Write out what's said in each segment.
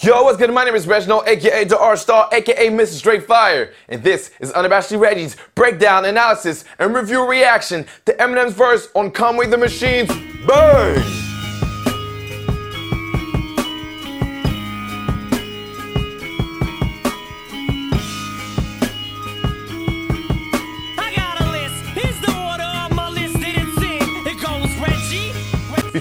Yo, what's good? My name is Reginald, aka the R Star, aka Mr. Straight Fire, and this is Unabashedly Reggie's breakdown, analysis, and review reaction to Eminem's verse on Conway the Machine's Bang!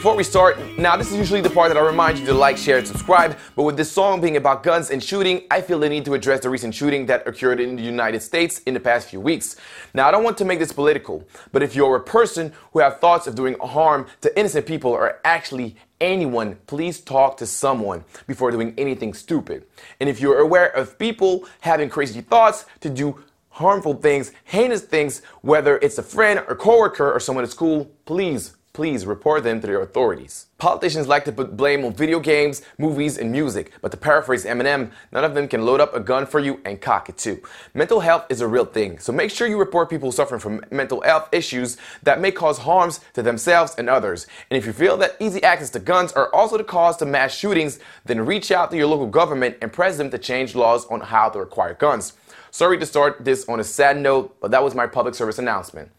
Before we start, now this is usually the part that I remind you to like, share, and subscribe, but with this song being about guns and shooting, I feel the need to address the recent shooting that occurred in the United States in the past few weeks. Now, I don't want to make this political, but if you're a person who have thoughts of doing harm to innocent people or actually anyone, please talk to someone before doing anything stupid. And if you're aware of people having crazy thoughts to do harmful things, heinous things, whether it's a friend or coworker or someone at school, please, please report them to their authorities. Politicians like to put blame on video games, movies, and music, but to paraphrase Eminem, none of them can load up a gun for you and cock it too. Mental health is a real thing, so make sure you report people suffering from mental health issues that may cause harms to themselves and others. And if you feel that easy access to guns are also the cause to mass shootings, then reach out to your local government and press them to change laws on how to acquire guns. Sorry to start this on a sad note, but that was my public service announcement.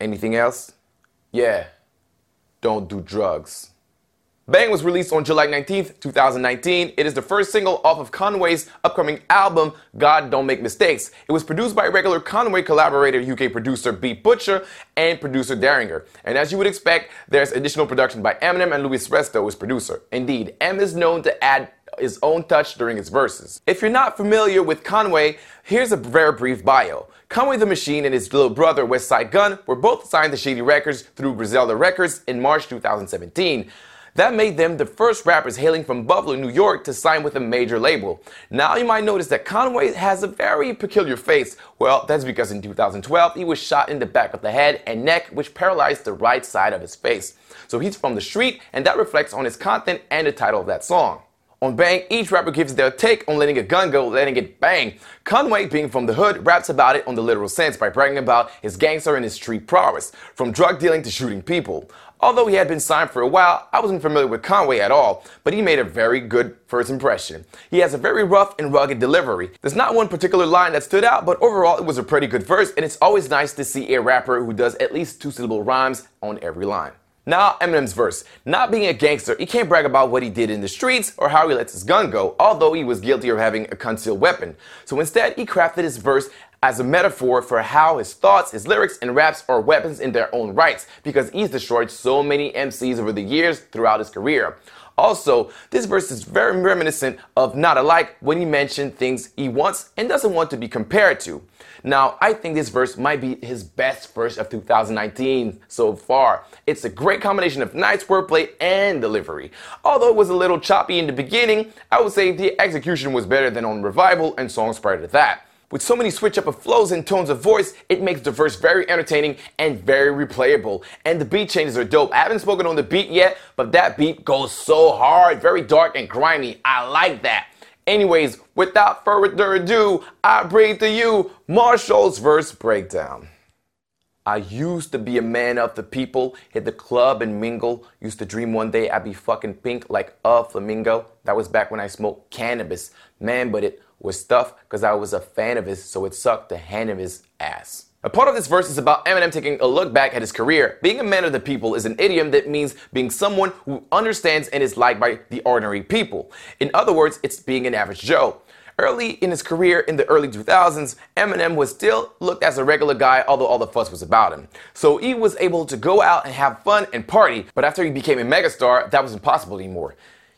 Anything else? Yeah, don't do drugs. Bang was released on July 19th, 2019. It is the first single off of Conway's upcoming album, God Don't Make Mistakes. It was produced by regular Conway collaborator, UK producer Beat Butcha, and producer Daringer. And as you would expect, there's additional production by Eminem and Luis Resto as producer. Indeed, M is known to add his own touch during his verses. If you're not familiar with Conway, here's a very brief bio. Conway the Machine and his little brother Westside Gunn were both signed to Shady Records through Griselda Records in March 2017. That made them the first rappers hailing from Buffalo, New York to sign with a major label. Now you might notice that Conway has a very peculiar face. Well, that's because in 2012 he was shot in the back of the head and neck, which paralyzed the right side of his face. So he's from the street, and that reflects on his content and the title of that song. On Bang, each rapper gives their take on letting a gun go, letting it bang. Conway, being from the hood, raps about it on the literal sense by bragging about his gangster and his street prowess, from drug dealing to shooting people. Although he had been signed for a while, I wasn't familiar with Conway at all, but he made a very good first impression. He has a very rough and rugged delivery. There's not one particular line that stood out, but overall it was a pretty good verse, and it's always nice to see a rapper who does at least two syllable rhymes on every line. Now, Eminem's verse. Not being a gangster, he can't brag about what he did in the streets or how he lets his gun go, although he was guilty of having a concealed weapon. So instead, he crafted his verse as a metaphor for how his thoughts, his lyrics, and raps are weapons in their own rights, because he's destroyed so many MCs over the years throughout his career. Also, this verse is very reminiscent of Not Alike when he mentioned things he wants and doesn't want to be compared to. Now, I think this verse might be his best verse of 2019 so far. It's a great combination of nice wordplay and delivery. Although it was a little choppy in the beginning, I would say the execution was better than on Revival and songs prior to that. With so many switch up of flows and tones of voice, it makes the verse very entertaining and very replayable. And the beat changes are dope. I haven't spoken on the beat yet, but that beat goes so hard, very dark and grimy. I like that. Anyways, without further ado, I bring to you Marshall's verse breakdown. I used to be a man of the people, hit the club and mingle. Used to dream one day I'd be fucking pink like a flamingo. That was back when I smoked Canibus. Man, but it was tough because I was a fan of his, so it sucked the hand of his ass. A part of this verse is about Eminem taking a look back at his career. Being a man of the people is an idiom that means being someone who understands and is liked by the ordinary people. In other words, it's being an average Joe. Early in his career in the early 2000s, Eminem was still looked as a regular guy, although all the fuss was about him. So he was able to go out and have fun and party, but after he became a megastar, that was impossible anymore.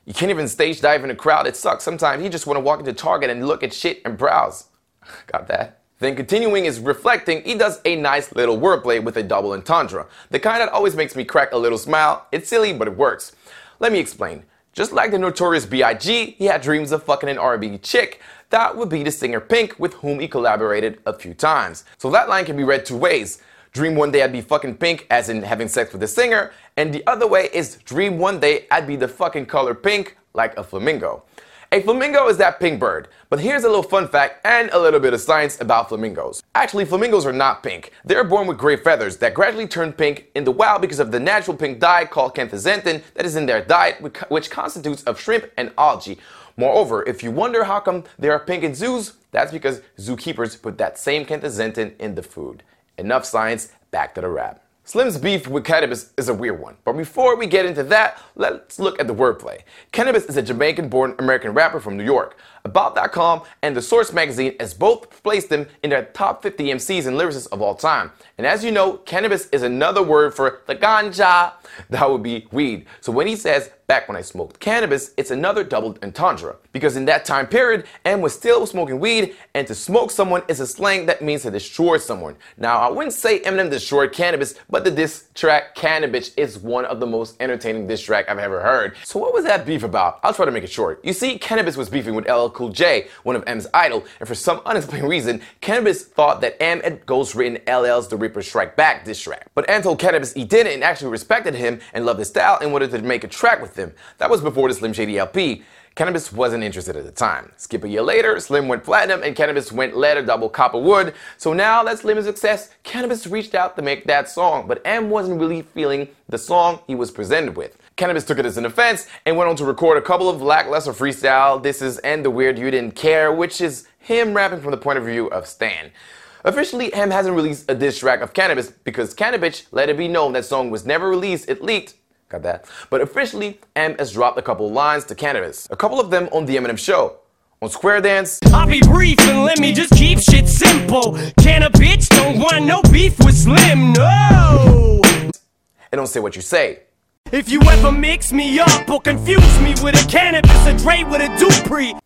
You can't even stage dive in a crowd, it sucks. Sometimes you just want to walk into Target and look at shit and browse. Got that? Then continuing is reflecting, he does a nice little wordplay with a double entendre. The kind that always makes me crack a little smile. It's silly, but it works. Let me explain. Just like the notorious B.I.G., he had dreams of fucking an R&B chick. That would be the singer Pink, with whom he collaborated a few times. So that line can be read two ways. Dream one day I'd be fucking pink, as in having sex with a singer, and the other way is dream one day I'd be the fucking color pink, like a flamingo. A flamingo is that pink bird. But here's a little fun fact and a little bit of science about flamingos. Actually, flamingos are not pink. They're born with gray feathers that gradually turn pink in the wild because of the natural pink dye called canthaxanthin that is in their diet, which constitutes of shrimp and algae. Moreover, if you wonder how come they are pink in zoos, that's because zookeepers put that same canthaxanthin in the food. Enough science, back to the rap. Slim's beef with Canibus is a weird one, but before we get into that, let's look at the wordplay. Canibus is a Jamaican born American rapper from New York. About.com and The Source magazine has both placed him in their top 50 MCs and lyricists of all time. And as you know, cannabis is another word for the ganja. That would be weed. So when he says back when I smoked cannabis, it's another double entendre. Because in that time period, M was still smoking weed, and to smoke someone is a slang that means to destroy someone. Now, I wouldn't say Eminem destroyed Canibus, but the diss track Cannabis is one of the most entertaining diss track I've ever heard. So what was that beef about? I'll try to make it short. You see, Canibus was beefing with LL Cool J, one of M's idol, and for some unexplained reason, Canibus thought that M had ghostwritten LL's The Ripper Strike Back diss track. But M told Canibus he didn't and actually respected him and loved his style and wanted to make a track with him. That was before the Slim Shady LP. Canibus wasn't interested at the time. Skip a year later, Slim went platinum and Canibus went leather double copper wood. So now that Slim is success, Canibus reached out to make that song, but M wasn't really feeling the song he was presented with. Canibus took it as an offense and went on to record a couple of lackluster freestyle, This is and the weird you didn't care, which is him rapping from the point of view of Stan. Officially, M hasn't released a diss track of Canibus because Cannabis let it be known that song was never released, it leaked, Got that? But officially, M has dropped a couple lines to Canibus. A couple of them on The Eminem Show. On Square Dance. I'll be brief and let me just keep shit simple. Can a bitch don't want no beef with Slim, no! And don't say what you say. If you ever mix me up or confuse me with a Canibus, a Dre with a Dupri.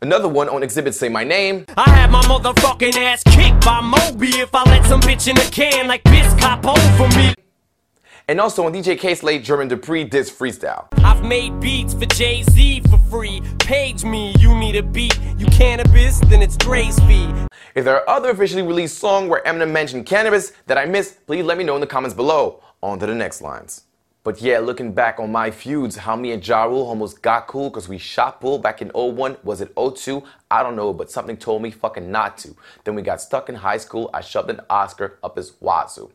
Another one on Exhibit Say My Name. I had my motherfucking ass kicked by Moby if I let some bitch in a can like this cop over me and also on DJ Kay Slay Jermaine Dupri diss freestyle. I've made beats for Jay Z for free. Page me, you need a beat. You cannabis, then it's Dre's fee. If there are other officially released songs where Eminem mentioned Canibus that I missed, please let me know in the comments below. On to the next lines. But yeah, looking back on my feuds, how me and Ja Rule almost got cool because we shot bull back in 01. Was it 02? I don't know, but something told me fucking not to. Then we got stuck in high school. I shoved an Oscar up his wazoo.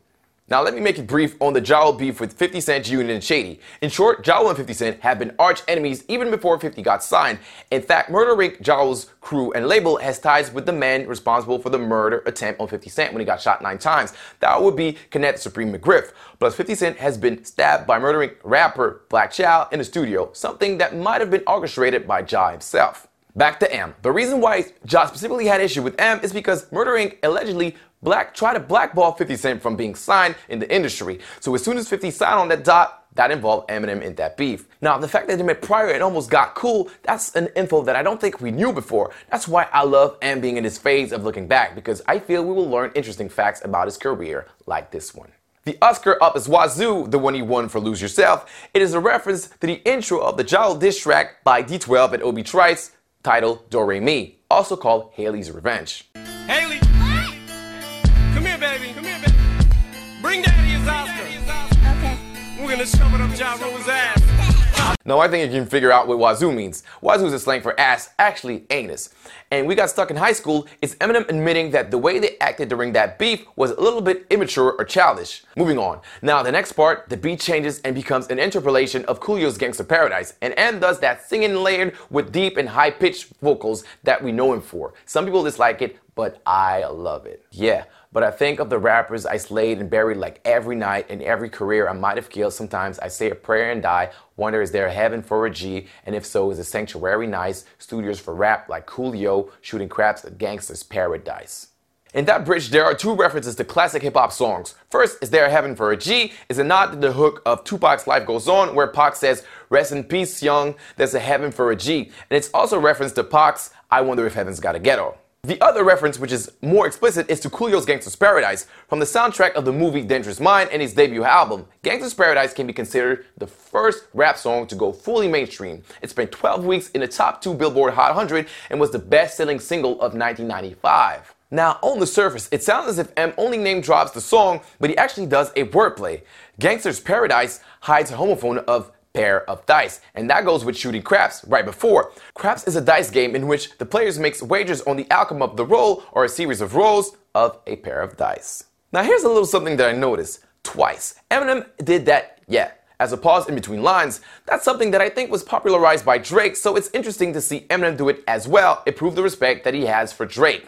Now, let me make it brief on the Rule beef with 50 Cent Jr. and Shady. In short, Rule and 50 Cent have been arch enemies even before 50 got signed. In fact, Murder Inc., Rule's crew and label has ties with the man responsible for the murder attempt on 50 Cent when he got shot nine times. That would be Kenneth Supreme McGriff. Plus, 50 Cent has been stabbed by Murder Inc. rapper Black Child in the studio, something that might have been orchestrated by Ja himself. Back to M. The reason why Ja specifically had issue with M is because Murder Inc. allegedly black tried to blackball 50 Cent from being signed in the industry. So as soon as 50 signed on that dot, that involved Eminem in that beef. Now, the fact that they met prior and almost got cool, that's an info that I don't think we knew before. That's why I love M being in this phase of looking back, because I feel we will learn interesting facts about his career, like this one. The Oscar up is Wazoo, the one he won for Lose Yourself. It is a reference to the intro of the Jalo diss track by D12 and Obi Trice, titled Do Re Mi, also called Hailie's Revenge. Haily! Up Ja Rule's ass. Now I think you can figure out what wazoo means. Wazoo is a slang for ass, actually anus. And we got stuck in high school is Eminem admitting that the way they acted during that beef was a little bit immature or childish. Moving on. Now the next part, the beat changes and becomes an interpolation of Coolio's Gangsta Paradise. And M does that singing layered with deep and high pitched vocals that we know him for. Some people dislike it, but I love it. Yeah. But I think of the rappers I slayed and buried like every night in every career I might have killed. Sometimes I say a prayer and die. Wonder is there a heaven for a G? And if so, is a sanctuary nice? Studios for rap like Coolio, shooting craps at gangsters paradise. In that bridge, there are two references to classic hip hop songs. First, Is There a Heaven for a G? is nod to the hook of Tupac's Life Goes On, where Pac says, Rest in peace, young, there's a heaven for a G. And it's also a reference to Pac's I Wonder If Heaven's Got a Ghetto. The other reference, which is more explicit, is to Coolio's Gangsta's Paradise from the soundtrack of the movie Dangerous Mind and his debut album. Gangsta's Paradise can be considered the first rap song to go fully mainstream. It spent 12 weeks in the top two Billboard Hot 100 and was the best selling single of 1995. Now, on the surface, it sounds as if M only name drops the song, but he actually does a wordplay. Gangsta's Paradise hides a homophone of pair of dice. And that goes with shooting craps right before. Craps is a dice game in which the players makes wagers on the outcome of the roll or a series of rolls of a pair of dice. Now here's a little something that I noticed twice. Eminem did that, yeah, as a pause in between lines. That's something that I think was popularized by Drake, so it's interesting to see Eminem do it as well. It proved the respect that he has for Drake.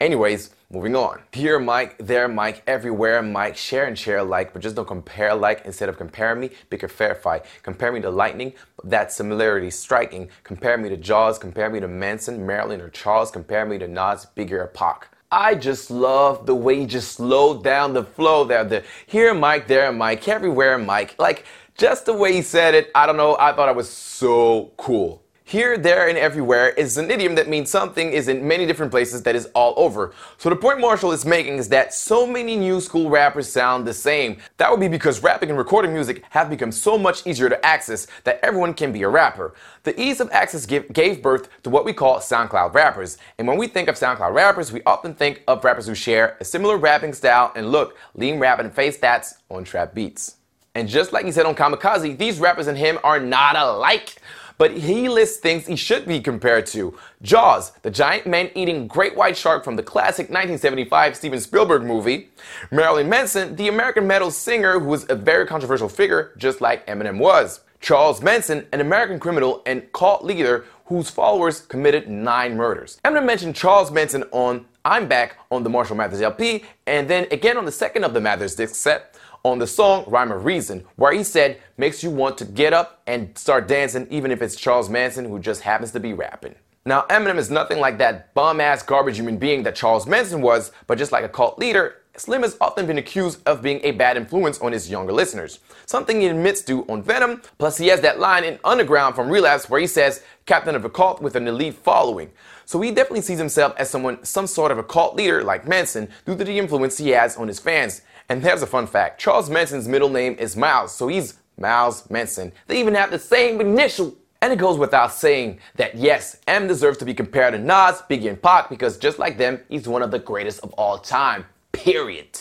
Anyways, moving on. Here, Mike, there, Mike, everywhere, Mike. Share and share alike, but just don't compare alike. Instead of comparing me, a fair fight. Compare me to Lightning, that similarity striking. Compare me to Jaws, compare me to Manson, Marilyn, or Charles. Compare me to Nas, Biggie, or Pac. I just love the way he just slowed down the flow there. The here, Mike, there, Mike, everywhere, Mike. Like, just the way he said it, I don't know, I thought it was so cool. Here, there, and everywhere is an idiom that means something is in many different places that is all over. So the point Marshall is making is that so many new school rappers sound the same. That would be because rapping and recording music have become so much easier to access that everyone can be a rapper. The ease of access give, gave birth to what we call SoundCloud rappers. And when we think of SoundCloud rappers, we often think of rappers who share a similar rapping style and look, lean rap and face stats on trap beats. And just like he said on Kamikaze, these rappers and him are not alike but he lists things he should be compared to. Jaws, the giant man-eating great white shark from the classic 1975 Steven Spielberg movie. Marilyn Manson, the American metal singer who was a very controversial figure, just like Eminem was. Charles Manson, an American criminal and cult leader whose followers committed nine murders. Eminem mentioned Charles Manson on I'm Back on the Marshall Mathers LP, and then again on the second of the Mathers disc set on the song Rhyme of Reason, where he said makes you want to get up and start dancing even if it's Charles Manson who just happens to be rapping. Now, Eminem is nothing like that bum ass garbage human being that Charles Manson was, but just like a cult leader, Slim has often been accused of being a bad influence on his younger listeners. Something he admits to on Venom, plus he has that line in Underground from Relapse where he says, captain of a cult with an elite following. So he definitely sees himself as someone, some sort of a cult leader like Manson due to the influence he has on his fans. And there's a fun fact Charles Manson's middle name is Miles, so he's Miles Manson. They even have the same initial. And it goes without saying that yes, M deserves to be compared to Nas, Biggie, and Pac because just like them, he's one of the greatest of all time. Period.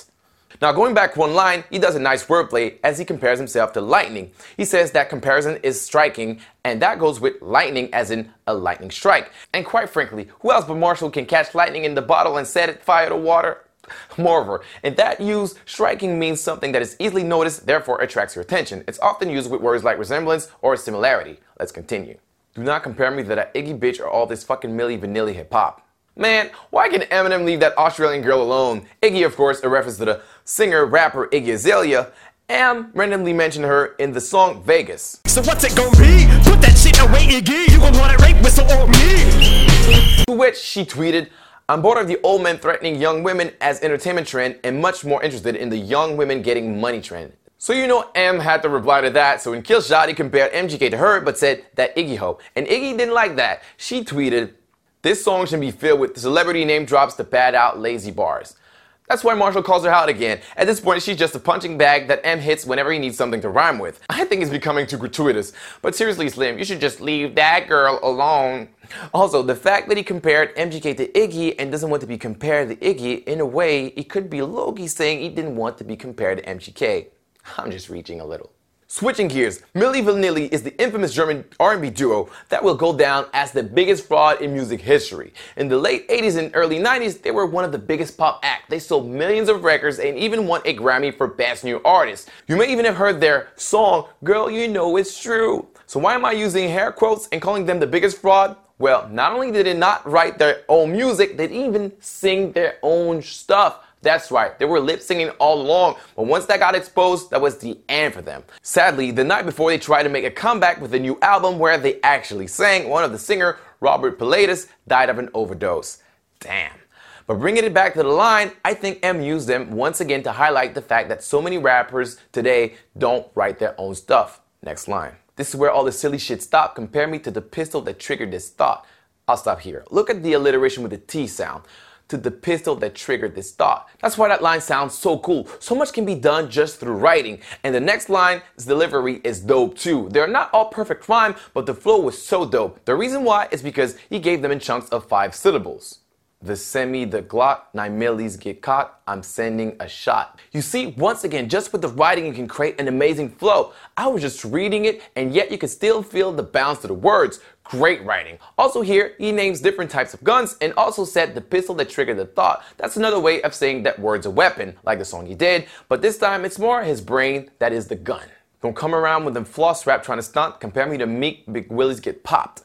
Now, going back one line, he does a nice wordplay as he compares himself to lightning. He says that comparison is striking, and that goes with lightning as in a lightning strike. And quite frankly, who else but Marshall can catch lightning in the bottle and set it fire to water? Moreover, in that use, striking means something that is easily noticed, therefore attracts your attention. It's often used with words like resemblance or similarity. Let's continue. Do not compare me to that Iggy bitch or all this fucking Milli Vanilli hip hop. Man, why can Eminem leave that Australian girl alone? Iggy, of course, a reference to the singer rapper Iggy Azalea. Am randomly mentioned her in the song Vegas. So what's it gonna be? Put that shit away, Iggy. You gon' want it rape whistle on me. To which she tweeted, I'm bored of the old men threatening young women as entertainment trend and much more interested in the young women getting money trend. So you know M had to reply to that, so in Kill Shot he compared MGK to her but said that Iggy Ho. And Iggy didn't like that. She tweeted, This song should be filled with celebrity name drops to pad out lazy bars. That's why Marshall calls her out again. At this point, she's just a punching bag that M hits whenever he needs something to rhyme with. I think it's becoming too gratuitous. But seriously, Slim, you should just leave that girl alone. Also, the fact that he compared MGK to Iggy and doesn't want to be compared to Iggy, in a way, it could be Loki saying he didn't want to be compared to MGK. I'm just reaching a little. Switching gears, Milli Vanilli is the infamous German R&B duo that will go down as the biggest fraud in music history. In the late 80s and early 90s, they were one of the biggest pop acts. They sold millions of records and even won a Grammy for Best New Artist. You may even have heard their song, Girl You Know It's True. So why am I using hair quotes and calling them the biggest fraud? Well, not only did they not write their own music, they didn't even sing their own stuff. That's right, they were lip singing all along, but once that got exposed, that was the end for them. Sadly, the night before they tried to make a comeback with a new album where they actually sang, one of the singer, Robert Pilatus, died of an overdose. Damn. But bringing it back to the line, I think M used them once again to highlight the fact that so many rappers today don't write their own stuff. Next line. This is where all the silly shit stopped. Compare me to the pistol that triggered this thought. I'll stop here. Look at the alliteration with the T sound to the pistol that triggered this thought. That's why that line sounds so cool. So much can be done just through writing. And the next line's delivery is dope too. They're not all perfect rhyme, but the flow was so dope. The reason why is because he gave them in chunks of five syllables. The semi, the Glock, 9 millis get caught, I'm sending a shot. You see, once again, just with the writing, you can create an amazing flow. I was just reading it, and yet you can still feel the bounce to the words. Great writing. Also, here, he names different types of guns and also said the pistol that triggered the thought. That's another way of saying that word's a weapon, like the song he did, but this time it's more his brain that is the gun. Don't come around with them floss rap trying to stunt, compare me to Meek Big Willies get popped.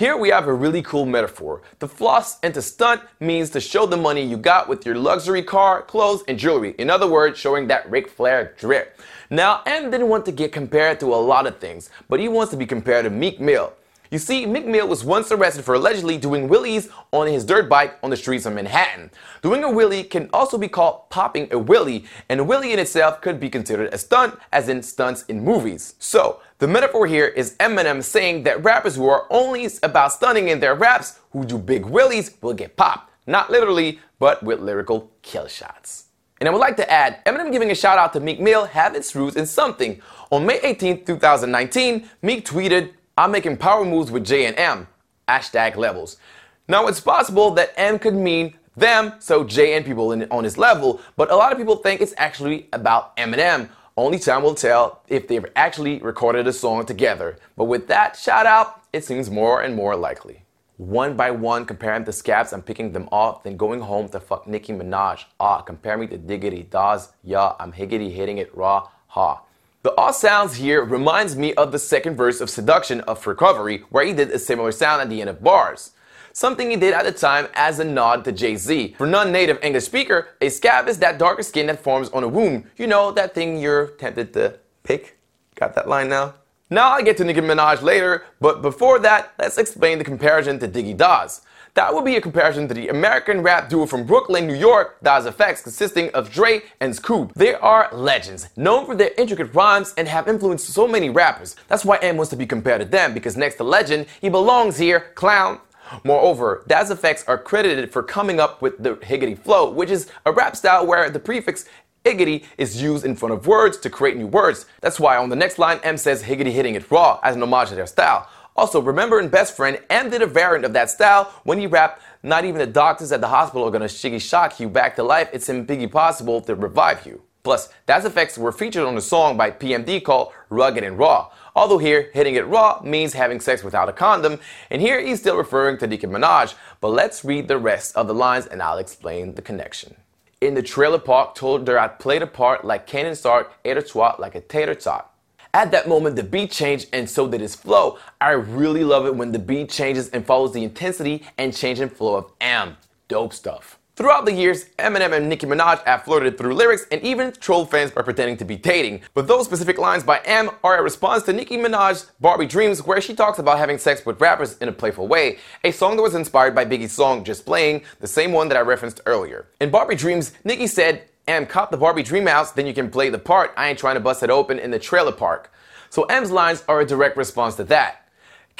Here we have a really cool metaphor. To floss and to stunt means to show the money you got with your luxury car, clothes, and jewelry. In other words, showing that Ric Flair drip. Now, M didn't want to get compared to a lot of things, but he wants to be compared to Meek Mill. You see, Meek Mill was once arrested for allegedly doing wheelies on his dirt bike on the streets of Manhattan. Doing a wheelie can also be called popping a wheelie, and a wheelie in itself could be considered a stunt, as in stunts in movies. So, the metaphor here is Eminem saying that rappers who are only about stunning in their raps, who do big wheelies, will get popped. Not literally, but with lyrical kill shots. And I would like to add, Eminem giving a shout out to Meek Mill have its roots in something. On May 18, 2019, Meek tweeted, I'm making power moves with J and M. Hashtag levels. Now it's possible that M could mean them, so J and people in, on his level, but a lot of people think it's actually about Eminem. Only time will tell if they've actually recorded a song together. But with that shout out, it seems more and more likely. One by one, comparing the scabs and picking them off, then going home to fuck Nicki Minaj. Ah, compare me to Diggity Dawes. Yeah, I'm higgity hitting it raw. Ha. The aw sounds here reminds me of the second verse of Seduction of Recovery, where he did a similar sound at the end of bars. Something he did at the time as a nod to Jay Z. For non native English speaker, a scab is that darker skin that forms on a wound. You know, that thing you're tempted to pick? Got that line now? Now I get to Nicki Minaj later, but before that, let's explain the comparison to Diggy Dawes. That would be a comparison to the American rap duo from Brooklyn, New York, Das EFX, consisting of Dre and Scoop. They are legends, known for their intricate rhymes and have influenced so many rappers. That's why M wants to be compared to them, because next to legend, he belongs here, clown. Moreover, Das EFX are credited for coming up with the Higgity flow, which is a rap style where the prefix Higgity is used in front of words to create new words. That's why on the next line, M says Higgity hitting it raw as an homage to their style. Also, remember in Best Friend, M did a variant of that style when he rapped, Not even the doctors at the hospital are gonna shiggy shock you back to life, it's Biggie possible to revive you. Plus, Das EFX were featured on a song by PMD called Rugged and Raw. Although here, hitting it raw means having sex without a condom, and here he's still referring to Nicki Minaj. But let's read the rest of the lines and I'll explain the connection. In the trailer park, told her I'd played a part like Kanan Stark, ate a twat like a tater tot. At that moment, the beat changed and so did his flow. I really love it when the beat changes and follows the intensity and change in flow of M. Dope stuff. Throughout the years, Eminem and Nicki Minaj have flirted through lyrics and even trolled fans by pretending to be dating. But those specific lines by M are a response to Nicki Minaj's Barbie Dreams, where she talks about having sex with rappers in a playful way, a song that was inspired by Biggie's song Just Playing, the same one that I referenced earlier. In Barbie Dreams, Nicki said, M, cop the Barbie Dream House, then you can play the part. I ain't trying to bust it open in the trailer park. So M's lines are a direct response to that.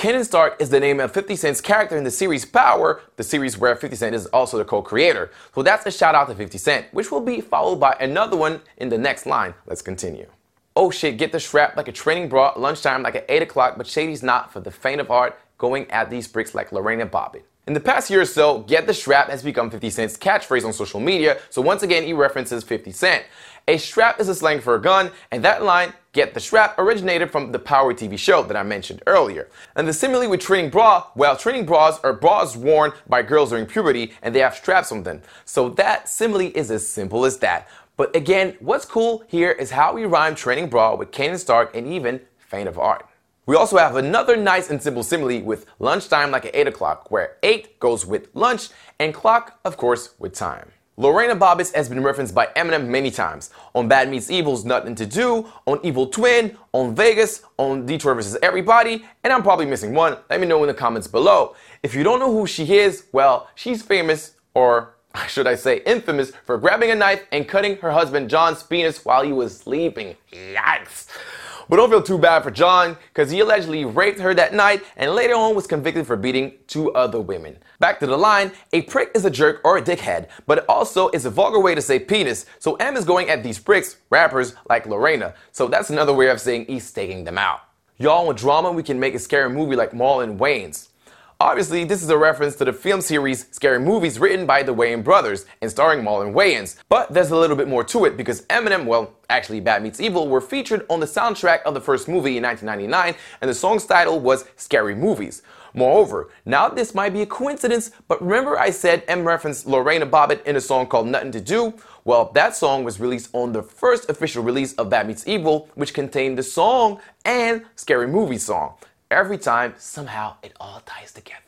Kanan Stark is the name of 50 Cent's character in the series Power, the series where 50 Cent is also the co-creator. So that's a shout out to 50 Cent, which will be followed by another one in the next line. Let's continue. Oh shit, get the strap like a training bra, lunchtime like at 8 o'clock, but Shady's not for the faint of heart, going at these bricks like Lorena Bobbitt. In the past year or so, Get the Strap has become 50 Cent's catchphrase on social media, so once again he references 50 Cent. A strap is a slang for a gun, and that line, Get the Strap, originated from the Power TV show that I mentioned earlier. And the simile with training bra, well, training bras are bras worn by girls during puberty, and they have straps on them. So that simile is as simple as that. But again, what's cool here is how we rhyme training bra with Kanan Stark and even Faint of Art. We also have another nice and simple simile with lunchtime like at 8 o'clock, where 8 goes with lunch and clock, of course, with time. Lorena Bobbitt has been referenced by Eminem many times. On Bad Meets Evil's Nothing to Do, on Evil Twin, on Vegas, on Detroit vs. Everybody, and I'm probably missing one. Let me know in the comments below. If you don't know who she is, well, she's famous, or should I say infamous, for grabbing a knife and cutting her husband John's penis while he was sleeping. Yikes. But don't feel too bad for John, because he allegedly raped her that night and later on was convicted for beating two other women. Back to the line, a prick is a jerk or a dickhead, but it also is a vulgar way to say penis, so M is going at these pricks, rappers like Lorena. So that's another way of saying he's taking them out. Y'all want drama? We can make a scary movie like Marlon Wayans. Obviously, this is a reference to the film series Scary Movies written by the Wayans brothers and starring Marlon Wayans. But there's a little bit more to it because Eminem, well, actually Bad Meets Evil, were featured on the soundtrack of the first movie in 1999, and the song's title was Scary Movies. Moreover, now this might be a coincidence, but remember I said M referenced Lorena Bobbitt in a song called Nothing to Do? Well, that song was released on the first official release of Bad Meets Evil, which contained the song and Scary Movie song every time, somehow it all ties together.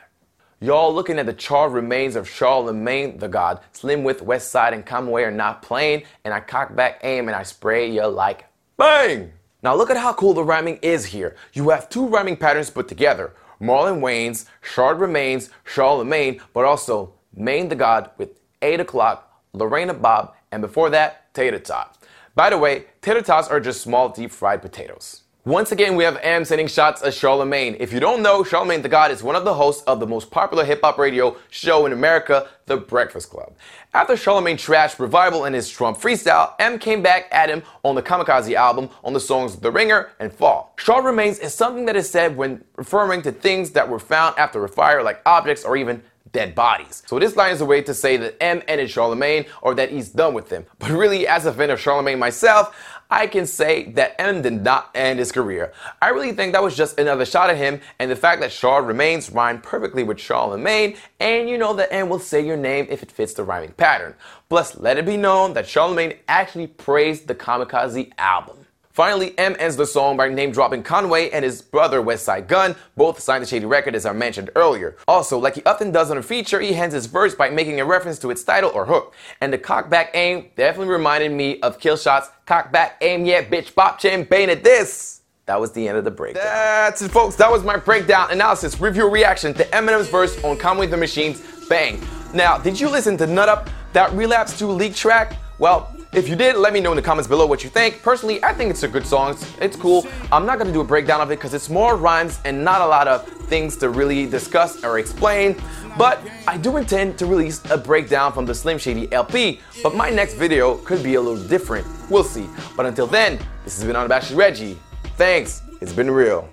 Y'all looking at the charred remains of Charlemagne the God. Slim with Westside and Conway are not playing, and I cock back aim and I spray you like BANG! Now look at how cool the rhyming is here. You have two rhyming patterns put together. Marlon Wayans, Charred Remains, Charlemagne, but also Maine the God with 8 o'clock, Lorena Bob, and before that, Tater Tot. By the way, tater tots are just small deep fried potatoes. Once again, we have M sending shots at Charlemagne. If you don't know, Charlemagne the God is one of the hosts of the most popular hip hop radio show in America, The Breakfast Club. After Charlemagne trashed Revival and his Trump freestyle, M came back at him on the Kamikaze album on the songs The Ringer and Fall. Charred Remains is something that is said when referring to things that were found after a fire, like objects or even dead bodies. So this line is a way to say that M ended Charlemagne or that he's done with him. But really, as a fan of Charlemagne myself, I can say that M did not end his career. I really think that was just another shot at him, and the fact that Char remains rhymed perfectly with Charlemagne, and you know that M will say your name if it fits the rhyming pattern. Plus, let it be known that Charlemagne actually praised the Kamikaze album. Finally, M ends the song by name dropping Conway and his brother Westside Gunn, both signed to Shady Record as I mentioned earlier. Also, like he often does on a feature, he ends his verse by making a reference to its title or hook. And the cockback aim definitely reminded me of Killshot's cockback aim, yeah, bitch, pop chin, at this. That was the end of the breakdown. That's it, folks. That was my breakdown, analysis, review, reaction to Eminem's verse on Conway the Machine's Bang. Now, did you listen to Nut Up, that Relapse 2 leak track? Well, if you did, let me know in the comments below what you think. Personally, I think it's a good song. It's cool. I'm not gonna do a breakdown of it because it's more rhymes and not a lot of things to really discuss or explain. But I do intend to release a breakdown from the Slim Shady LP. But my next video could be a little different. We'll see. But until then, this has been Unabashed Reggie. Thanks. It's been real.